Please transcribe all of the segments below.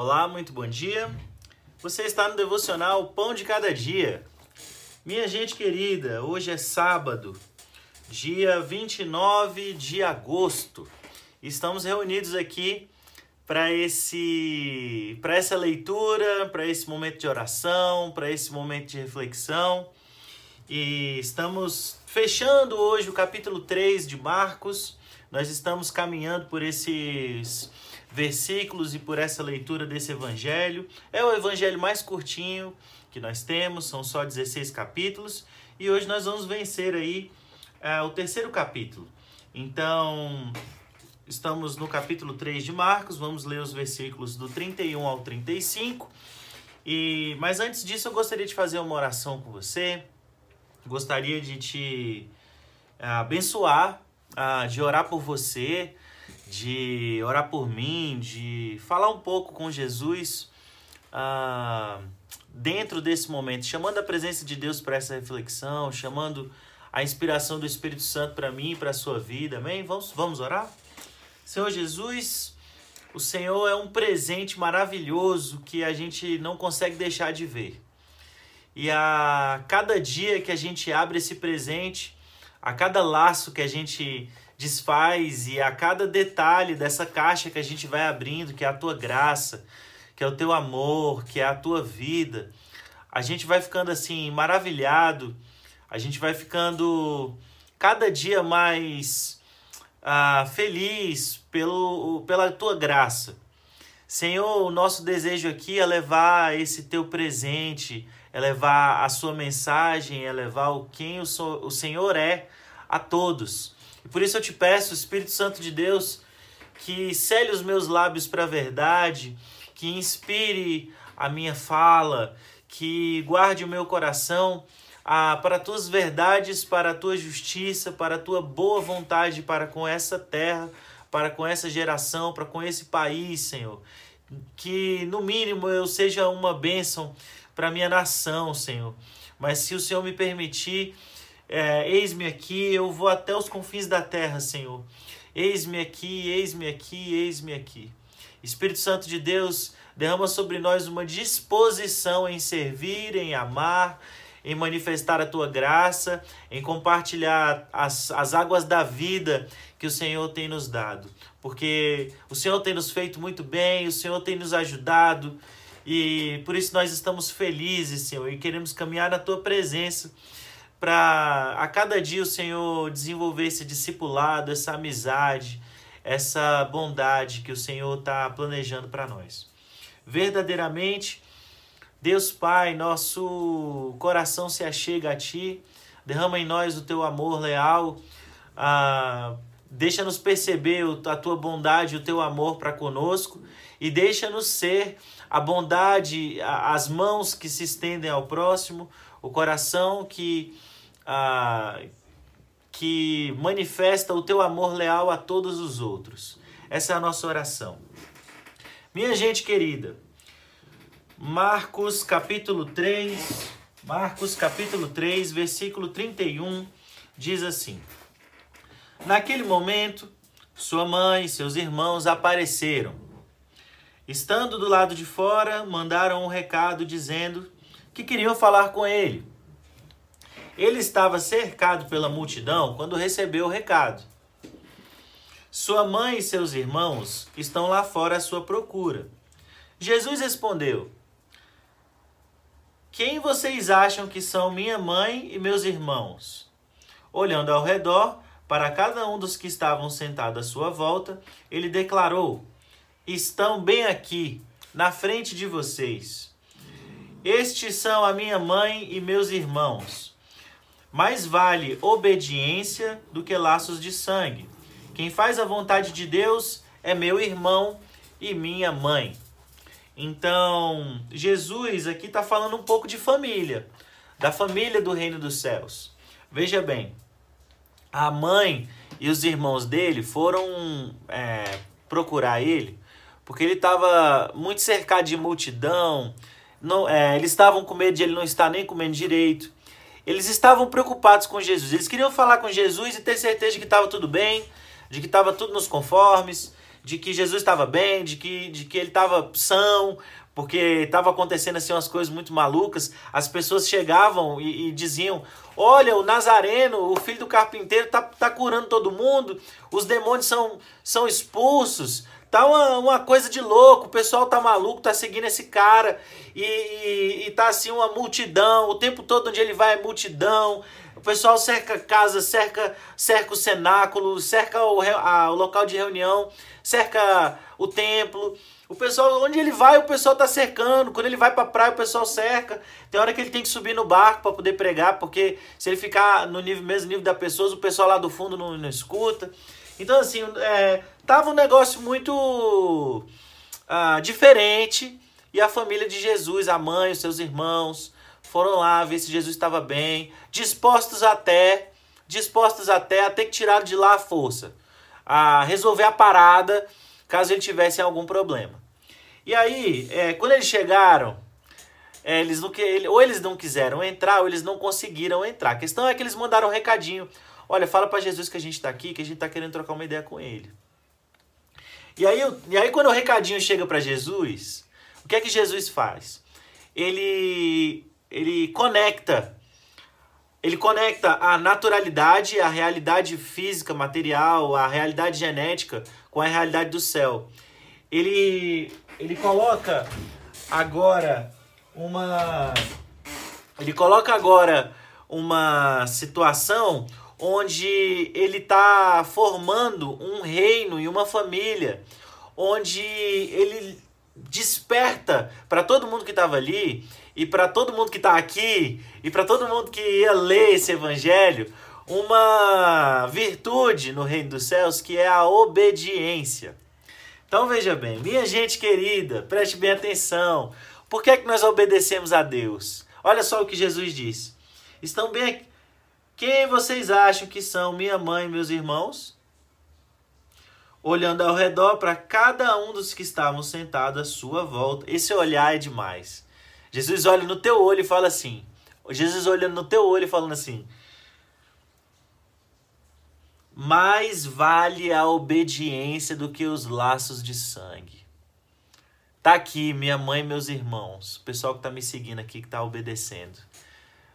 Olá, muito bom dia. Você está no devocional Pão de Cada Dia. Minha gente querida, hoje é sábado, dia 29 de agosto. Estamos reunidos aqui para esse para essa leitura, para esse momento de oração, para esse momento de reflexão. E estamos fechando hoje o capítulo 3 de Marcos. Nós estamos caminhando por esses versículos e por essa leitura desse evangelho. É o evangelho mais curtinho que nós temos, são só 16 capítulos, e hoje nós vamos vencer aí é, o terceiro capítulo. Então, estamos no capítulo 3 de Marcos, vamos ler os versículos do 31 ao 35. E, mas antes disso, eu gostaria de fazer uma oração com você. Gostaria de te é, abençoar, ah, de orar por você, de orar por mim, de falar um pouco com Jesus ah, dentro desse momento, chamando a presença de Deus para essa reflexão, chamando a inspiração do Espírito Santo para mim e para a sua vida, amém? Vamos, vamos orar? Senhor Jesus, o Senhor é um presente maravilhoso que a gente não consegue deixar de ver. E a cada dia que a gente abre esse presente, a cada laço que a gente desfaz e a cada detalhe dessa caixa que a gente vai abrindo, que é a tua graça, que é o teu amor, que é a tua vida, a gente vai ficando assim maravilhado, a gente vai ficando cada dia mais ah, feliz pelo, pela tua graça. Senhor, o nosso desejo aqui é levar esse teu presente, é levar a sua mensagem, é levar o quem o, o Senhor é a todos. Por isso eu te peço, Espírito Santo de Deus, que cele os meus lábios para a verdade, que inspire a minha fala, que guarde o meu coração ah, para as tuas verdades, para a tua justiça, para a tua boa vontade para com essa terra, para com essa geração, para com esse país, Senhor. Que no mínimo eu seja uma bênção para a minha nação, Senhor. Mas se o Senhor me permitir, é, eis-me aqui, eu vou até os confins da terra, Senhor. Eis-me aqui, eis-me aqui, eis-me aqui. Espírito Santo de Deus, derrama sobre nós uma disposição em servir, em amar, em manifestar a tua graça, em compartilhar as, as águas da vida que o Senhor tem nos dado. Porque o Senhor tem nos feito muito bem, o Senhor tem nos ajudado e por isso nós estamos felizes, Senhor, e queremos caminhar na tua presença para a cada dia o Senhor desenvolver esse discipulado, essa amizade, essa bondade que o Senhor está planejando para nós. Verdadeiramente, Deus Pai, nosso coração se achega a Ti, derrama em nós o Teu amor leal, ah, deixa-nos perceber a Tua bondade, o Teu amor para conosco e deixa-nos ser a bondade, as mãos que se estendem ao próximo, o coração que que manifesta o teu amor leal a todos os outros. Essa é a nossa oração. Minha gente querida, Marcos capítulo 3, Marcos capítulo 3, versículo 31 diz assim: Naquele momento, sua mãe e seus irmãos apareceram. Estando do lado de fora, mandaram um recado dizendo que queriam falar com ele. Ele estava cercado pela multidão quando recebeu o recado. Sua mãe e seus irmãos estão lá fora à sua procura. Jesus respondeu: Quem vocês acham que são minha mãe e meus irmãos? Olhando ao redor, para cada um dos que estavam sentados à sua volta, ele declarou: Estão bem aqui, na frente de vocês. Estes são a minha mãe e meus irmãos. Mais vale obediência do que laços de sangue. Quem faz a vontade de Deus é meu irmão e minha mãe. Então, Jesus aqui está falando um pouco de família, da família do reino dos céus. Veja bem, a mãe e os irmãos dele foram é, procurar ele porque ele estava muito cercado de multidão, não, é, eles estavam com medo de ele não estar nem comendo direito. Eles estavam preocupados com Jesus. Eles queriam falar com Jesus e ter certeza de que estava tudo bem, de que estava tudo nos conformes, de que Jesus estava bem, de que, de que ele estava são, porque estava acontecendo assim umas coisas muito malucas. As pessoas chegavam e, e, diziam: Olha, o Nazareno, o filho do carpinteiro, tá, tá curando todo mundo, os demônios são, são expulsos. Tá uma, uma coisa de louco, o pessoal tá maluco, tá seguindo esse cara e, e, e tá assim uma multidão, o tempo todo onde ele vai é multidão. O pessoal cerca casa, cerca, cerca o cenáculo, cerca o, a, o local de reunião, cerca o templo. O pessoal, onde ele vai, o pessoal tá cercando. Quando ele vai pra praia, o pessoal cerca. Tem hora que ele tem que subir no barco para poder pregar, porque se ele ficar no nível mesmo nível da pessoa, o pessoal lá do fundo não, não escuta. Então, assim, é, tava um negócio muito ah, diferente. E a família de Jesus, a mãe, os seus irmãos, foram lá ver se Jesus estava bem, dispostos até, dispostos até a ter que tirar de lá a força, a resolver a parada caso ele tivesse algum problema. E aí, é, quando eles chegaram, é, eles não, ou eles não quiseram entrar, ou eles não conseguiram entrar. A questão é que eles mandaram um recadinho. Olha, fala para Jesus que a gente está aqui, que a gente está querendo trocar uma ideia com ele. E aí, e aí quando o recadinho chega para Jesus, o que é que Jesus faz? Ele, ele conecta ele conecta a naturalidade, a realidade física, material, a realidade genética com a realidade do céu. Ele, ele coloca agora uma ele coloca agora uma situação onde ele está formando um reino e uma família, onde ele desperta para todo mundo que estava ali e para todo mundo que está aqui e para todo mundo que ia ler esse evangelho uma virtude no reino dos céus que é a obediência. Então veja bem, minha gente querida, preste bem atenção. Por que é que nós obedecemos a Deus? Olha só o que Jesus disse. Estão bem Quem vocês acham que são minha mãe e meus irmãos? Olhando ao redor para cada um dos que estavam sentados à sua volta. Esse olhar é demais. Jesus olha no teu olho e fala assim. Jesus olhando no teu olho e falando assim: mais vale a obediência do que os laços de sangue. Tá aqui minha mãe e meus irmãos, o pessoal que tá me seguindo aqui, que tá obedecendo.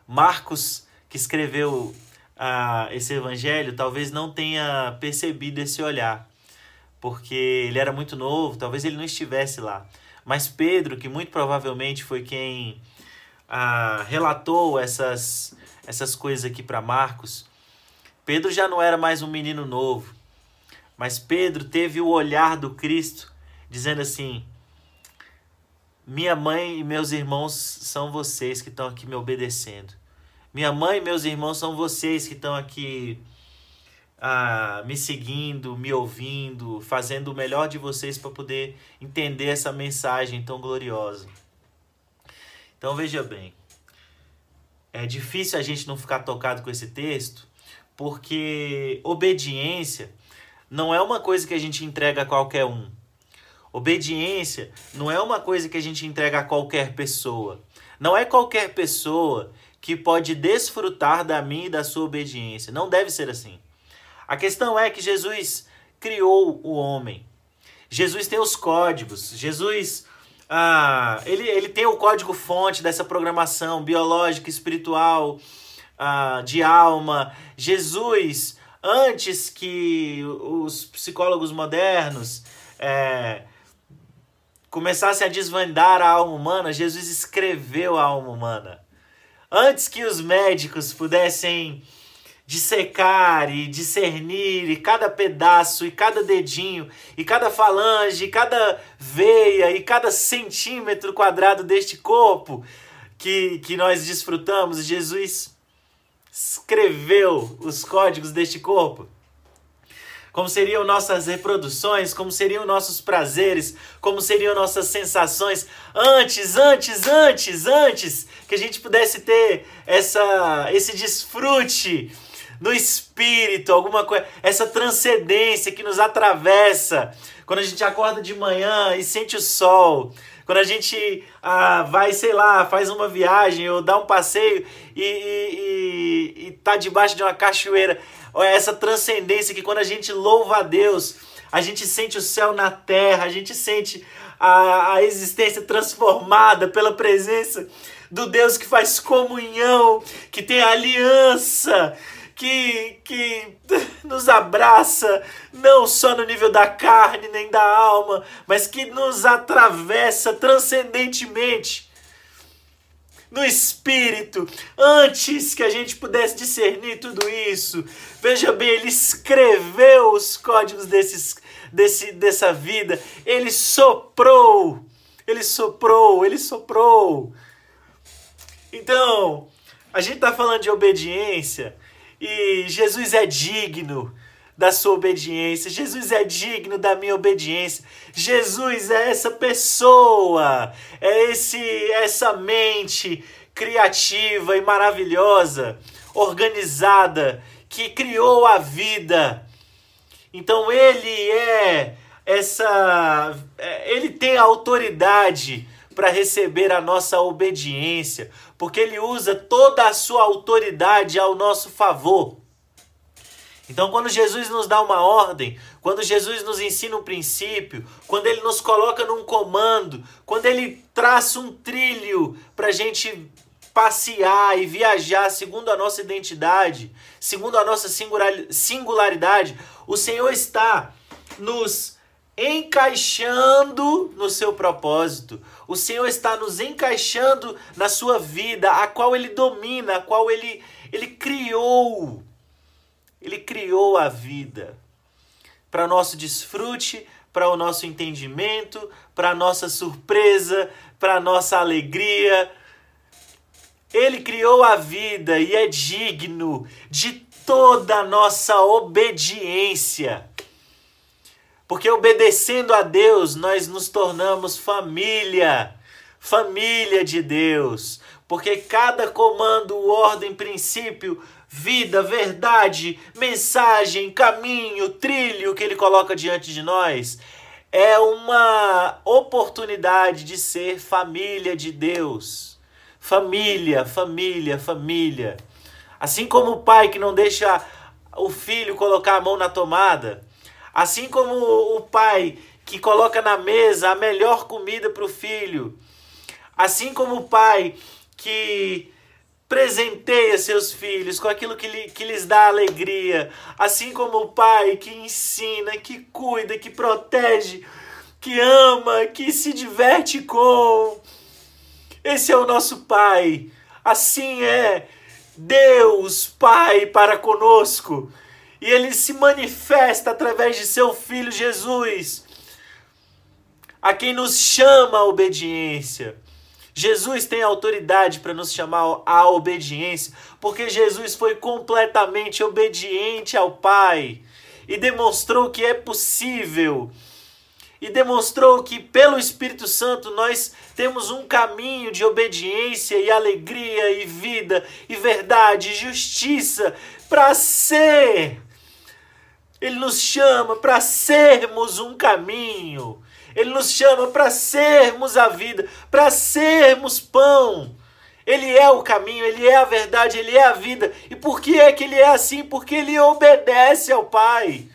Marcos, que escreveu ah, esse evangelho, talvez não tenha percebido esse olhar, porque ele era muito novo, talvez ele não estivesse lá. Mas Pedro, que muito provavelmente foi quem ah, relatou essas, essas coisas aqui para Marcos, Pedro já não era mais um menino novo, mas Pedro teve o olhar do Cristo, dizendo assim: Minha mãe e meus irmãos são vocês que estão aqui me obedecendo. Minha mãe e meus irmãos são vocês que estão aqui ah, me seguindo, me ouvindo, fazendo o melhor de vocês para poder entender essa mensagem tão gloriosa. Então veja bem, é difícil a gente não ficar tocado com esse texto, porque obediência não é uma coisa que a gente entrega a qualquer um. Obediência não é uma coisa que a gente entrega a qualquer pessoa. Não é qualquer pessoa que pode desfrutar da minha e da sua obediência. Não deve ser assim. A questão é que Jesus criou o homem. Jesus tem os códigos. Jesus ah, ele, ele tem o código fonte dessa programação biológica, espiritual, uh, de alma. Jesus, antes que os psicólogos modernos é, começassem a desvendar a alma humana, Jesus escreveu a alma humana. Antes que os médicos pudessem dissecar e discernir e cada pedaço e cada dedinho e cada falange, e cada veia e cada centímetro quadrado deste corpo que, que nós desfrutamos, Jesus escreveu os códigos deste corpo? Como seriam nossas reproduções, como seriam nossos prazeres, como seriam nossas sensações antes, antes, antes, antes que a gente pudesse ter essa esse desfrute no espírito, alguma coisa, essa transcendência que nos atravessa. Quando a gente acorda de manhã e sente o sol, quando a gente ah, vai, sei lá, faz uma viagem ou dá um passeio e, e, e, e tá debaixo de uma cachoeira, essa transcendência que quando a gente louva a Deus, a gente sente o céu na terra, a gente sente a, a existência transformada pela presença do Deus que faz comunhão, que tem aliança, que, que nos abraça, não só no nível da carne nem da alma, mas que nos atravessa transcendentemente no espírito, antes que a gente pudesse discernir tudo isso. Veja bem, ele escreveu os códigos desses, desse, dessa vida, ele soprou, ele soprou, ele soprou. Então, a gente está falando de obediência e Jesus é digno da sua obediência. Jesus é digno da minha obediência. Jesus é essa pessoa, é esse essa mente criativa e maravilhosa, organizada, que criou a vida. Então ele é essa é, ele tem autoridade para receber a nossa obediência, porque ele usa toda a sua autoridade ao nosso favor. Então, quando Jesus nos dá uma ordem, quando Jesus nos ensina um princípio, quando ele nos coloca num comando, quando ele traça um trilho para a gente passear e viajar segundo a nossa identidade, segundo a nossa singularidade, o Senhor está nos encaixando no seu propósito. O Senhor está nos encaixando na sua vida, a qual ele domina, a qual ele, ele criou. Criou a vida para nosso desfrute, para o nosso entendimento, para nossa surpresa, para nossa alegria. Ele criou a vida e é digno de toda a nossa obediência. Porque obedecendo a Deus, nós nos tornamos família, família de Deus. Porque cada comando, ordem, princípio vida, verdade, mensagem, caminho, trilho que ele coloca diante de nós, é uma oportunidade de ser família de Deus. Família, família, família. Assim como o pai que não deixa o filho colocar a mão na tomada, assim como o pai que coloca na mesa a melhor comida para o filho, assim como o pai que presenteia seus filhos com aquilo que, lhe, que lhes dá alegria, assim como o pai que ensina, que cuida, que protege, que ama, que se diverte com. Esse é o nosso Pai. Assim é Deus, Pai, para conosco. E ele se manifesta através de seu Filho Jesus, a quem nos chama a obediência. Jesus tem autoridade para nos chamar à obediência, porque Jesus foi completamente obediente ao Pai e demonstrou que é possível. E demonstrou que pelo Espírito Santo nós temos um caminho de obediência e alegria e vida e verdade e justiça para ser. Ele nos chama para sermos um caminho. Ele nos chama para sermos a vida, para sermos pão. Ele é o caminho, ele é a verdade, ele é a vida. E por que é que ele é assim? Porque ele obedece ao Pai.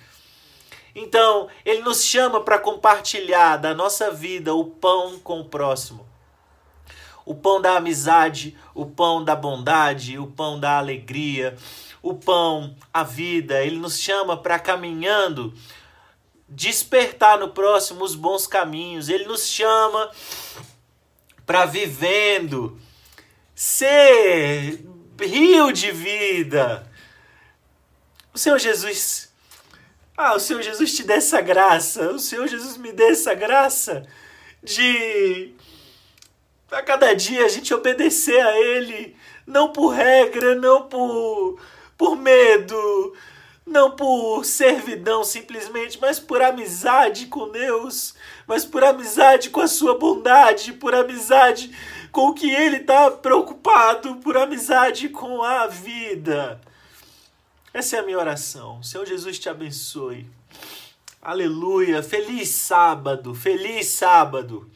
Então, ele nos chama para compartilhar da nossa vida o pão com o próximo. O pão da amizade, o pão da bondade, o pão da alegria, o pão, a vida. Ele nos chama para caminhando despertar no próximo os bons caminhos. Ele nos chama para vivendo, ser rio de vida. O Senhor Jesus, ah, o Senhor Jesus te dê essa graça, o Senhor Jesus me dê essa graça de a cada dia a gente obedecer a Ele, não por regra, não por, por medo, não por servidão simplesmente, mas por amizade com Deus, mas por amizade com a sua bondade, por amizade com o que Ele está preocupado, por amizade com a vida. Essa é a minha oração. Senhor Jesus te abençoe. Aleluia. Feliz sábado. Feliz sábado.